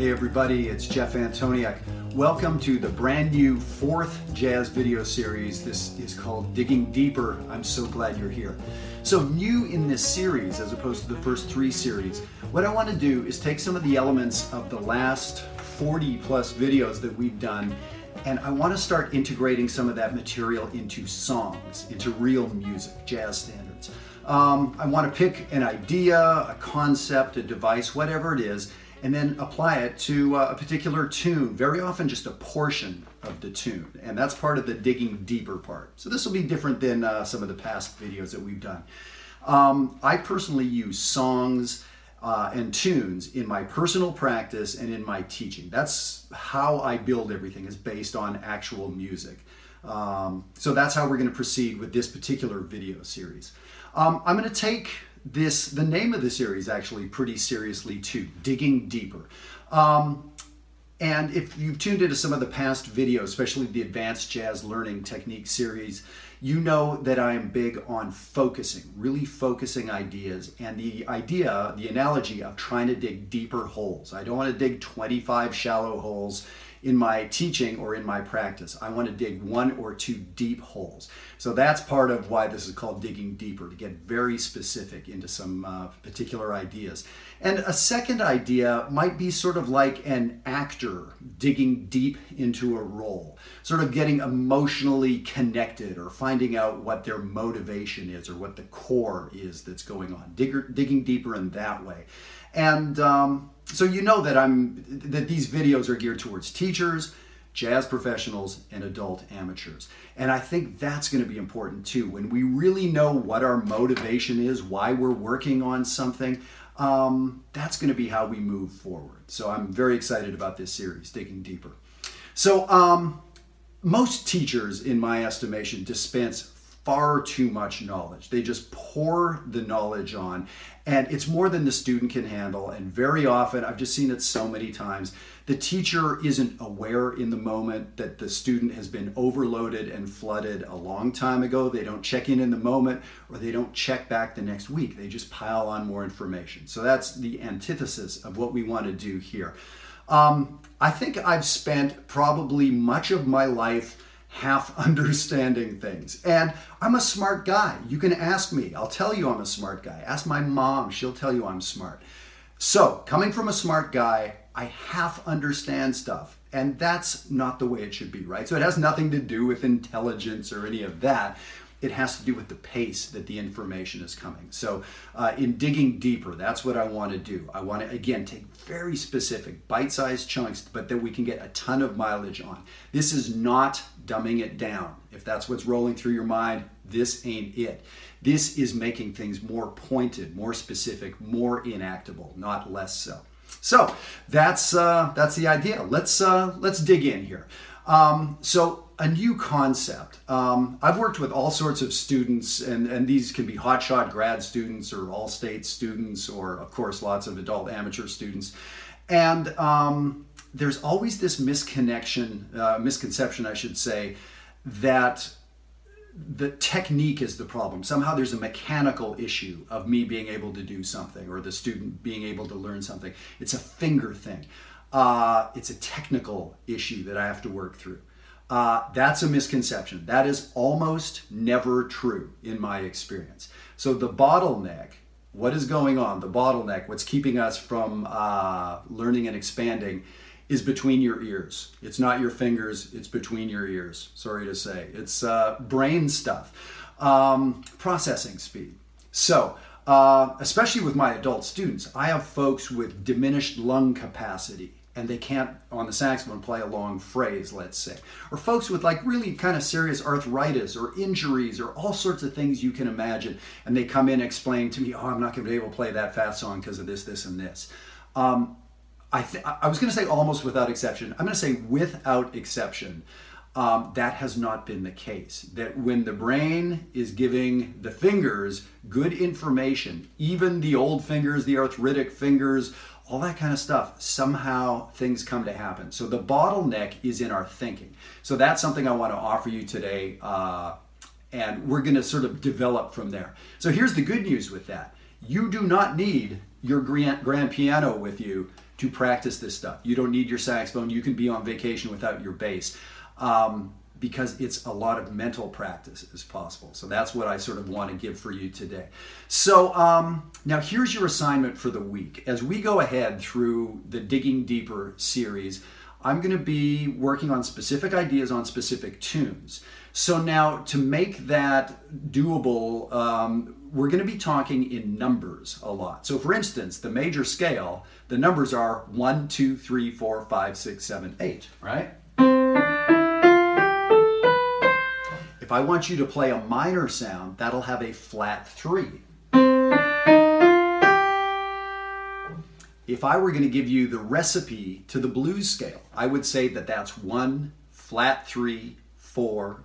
Hey everybody, it's Jeff Antoniuk. Welcome to the brand new fourth jazz video series. This is called Digging Deeper. I'm so glad you're here. So, new in this series, as opposed to the first three series, what I want to do is take some of the elements of the last 40 plus videos that we've done and I want to start integrating some of that material into songs, into real music, jazz standards. Um, I want to pick an idea, a concept, a device, whatever it is, and then apply it to uh, a particular tune, very often just a portion of the tune. And that's part of the digging deeper part. So this will be different than uh, some of the past videos that we've done. Um, I personally use songs uh, and tunes in my personal practice and in my teaching. That's how I build everything is based on actual music. Um, so that's how we're going to proceed with this particular video series. Um, I'm going to take this the name of the series actually pretty seriously too digging deeper. Um, and if you've tuned into some of the past videos especially the advanced jazz learning technique series you know that i am big on focusing really focusing ideas. And the idea the analogy of trying to dig deeper holes. I don't want to dig 25 shallow holes in my teaching or in my practice. I want to dig one or two deep holes. So that's part of why this is called digging deeper, to get very specific into some uh, particular ideas. And a second idea might be sort of like an actor digging deep into a role, sort of getting emotionally connected or finding out what their motivation is or what the core is that's going on, Digger, digging deeper in that way. And um, so you know that I'm that these videos are geared towards teachers, jazz professionals, and adult amateurs. And I think that's going to be important too. When we really know what our motivation is, why we're working on something, um, that's going to be how we move forward. So I'm very excited about this series, digging deeper. So um, most teachers, in my estimation, dispense far too much knowledge. They just pour the knowledge on, and it's more than the student can handle. And very often, I've just seen it so many times, the teacher isn't aware in the moment that the student has been overloaded and flooded a long time ago. They don't check in in the moment, or they don't check back the next week. They just pile on more information. So that's the antithesis of what we want to do here. Um, I think I've spent probably much of my life half understanding things. And I'm a smart guy. You can ask me. I'll tell you I'm a smart guy. Ask my mom. She'll tell you I'm smart. So, coming from a smart guy, I half understand stuff. And that's not the way it should be, right? So, it has nothing to do with intelligence or any of that it has to do with the pace that the information is coming. So, uh, in digging deeper, that's what I want to do. I want to, again, take very specific, bite sized chunks, but that we can get a ton of mileage on. This is not dumbing it down. If that's what's rolling through your mind, this ain't it. This is making things more pointed, more specific, more enactable, not less so. So that's uh, that's the idea. Let's uh, let's dig in here. Um, so a new concept. Um, I've worked with all sorts of students, and, and these can be hotshot grad students or all state students, or of course, lots of adult amateur students. And um, there's always this misconnection, uh, misconception, I should say, that the technique is the problem. Somehow there's a mechanical issue of me being able to do something or the student being able to learn something. It's a finger thing. Uh, it's a technical issue that I have to work through. Uh, that's a misconception. That is almost never true in my experience. So the bottleneck, what is going on? The bottleneck, what's keeping us from uh, learning and expanding, is between your ears. It's not your fingers. It's between your ears. Sorry to say, it's uh, brain stuff, um, processing speed. So. Uh, especially with my adult students, I have folks with diminished lung capacity, and they can't on the saxophone play a long phrase let's say. Or folks with like really kind of serious arthritis or injuries or all sorts of things you can imagine and they come in explaining to me oh i'm not going to be able to play that fast song because of this this and this. Um, I, th- I was going to say almost without exception. I'm going to say without exception um, that has not been the case. That when the brain is giving the fingers good information, even the old fingers, the arthritic fingers, all that kind of stuff, somehow things come to happen. So the bottleneck is in our thinking. So that's something I want to offer you today. Uh, and we're going to sort of develop from there. So here's the good news with that you do not need your grand, grand piano with you to practice this stuff. You don't need your saxophone. You can be on vacation without your bass. Um, because it's a lot of mental practice is possible. So that's what I sort of want to give for you today. So um, now here's your assignment for the week. As we go ahead through the Digging Deeper series, I'm going to be working on specific ideas on specific tunes. So now to make that doable, um, we're going to be talking in numbers a lot. So for instance, the major scale, the numbers are 1, 2, 3, 4, 5, 6, 7, 8, right? If I want you to play a minor sound, that'll have a flat 3. If I were going to give you the recipe to the blues scale, I would say that that's 1, flat 3, 4,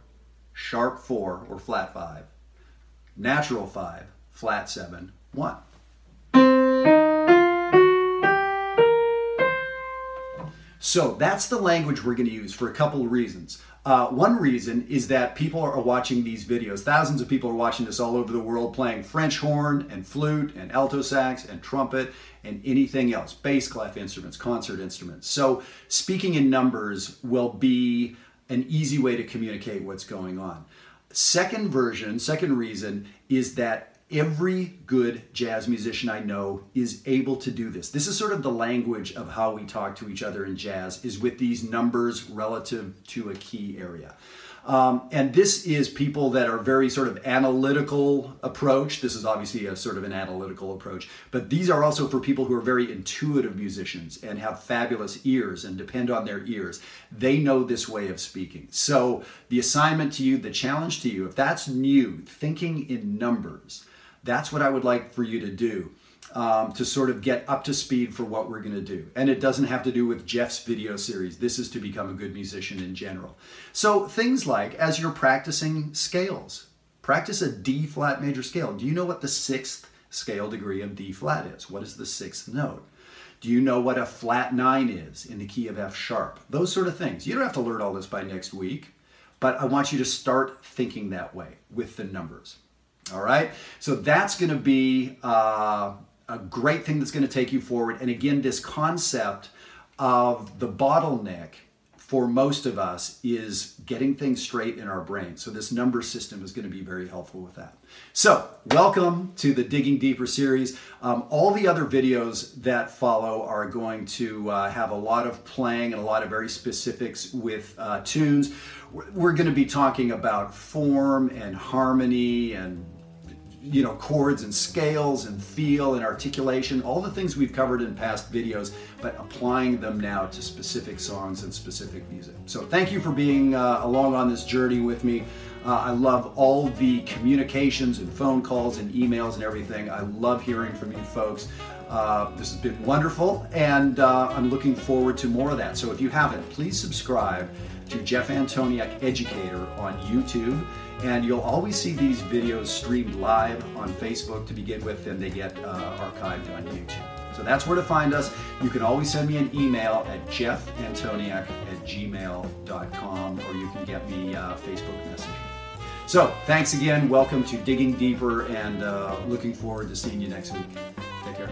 sharp 4 or flat 5, natural 5, flat 7, 1. So that's the language we're going to use for a couple of reasons. Uh, one reason is that people are watching these videos. Thousands of people are watching this all over the world playing French horn and flute and alto sax and trumpet and anything else, bass clef instruments, concert instruments. So speaking in numbers will be an easy way to communicate what's going on. Second version, second reason is that every good jazz musician I know is able to do this. This is sort of the language of how we talk to each other in jazz is with these numbers relative to a key area. Um, and this is people that are very sort of analytical approach. This is obviously a sort of an analytical approach, but these are also for people who are very intuitive musicians and have fabulous ears and depend on their ears. They know this way of speaking. So the assignment to you, the challenge to you, if that's new, thinking in numbers, that's what I would like for you to do. Um, to sort of get up to speed for what we're going to do. And it doesn't have to do with Jeff's video series. This is to become a good musician in general. So things like as you're practicing scales, practice a D flat major scale. Do you know what the sixth scale degree of D flat is? What is the sixth note? Do you know what a flat nine is in the key of F sharp? Those sort of things. You don't have to learn all this by next week, but I want you to start thinking that way with the numbers. All right, so that's going to be uh, a great thing that's going to take you forward. And again, this concept of the bottleneck for most of us is getting things straight in our brain. So this number system is going to be very helpful with that. So welcome to the Digging Deeper series. Um, all the other videos that follow are going to uh, have a lot of playing and a lot of very specifics with uh, tunes. We're, we're going to be talking about form and harmony and you know, chords and scales and feel and articulation, all the things we've covered in past videos, but applying them now to specific songs and specific music. So thank you for being uh, along on this journey with me. Uh, I love all the communications and phone calls and emails and everything. I love hearing from you folks. Uh, this has been wonderful, and uh, I'm looking forward to more of that. So if you haven't, please subscribe to Jeff Antoniuk Educator on YouTube. And you'll always see these videos streamed live on Facebook to begin with, and they get uh, archived on YouTube. So that's where to find us. You can always send me an email at jeffantoniuk at gmail.com, or you can get me uh, Facebook Messenger. So thanks again. Welcome to Digging Deeper, and uh, looking forward to seeing you next week. Take care.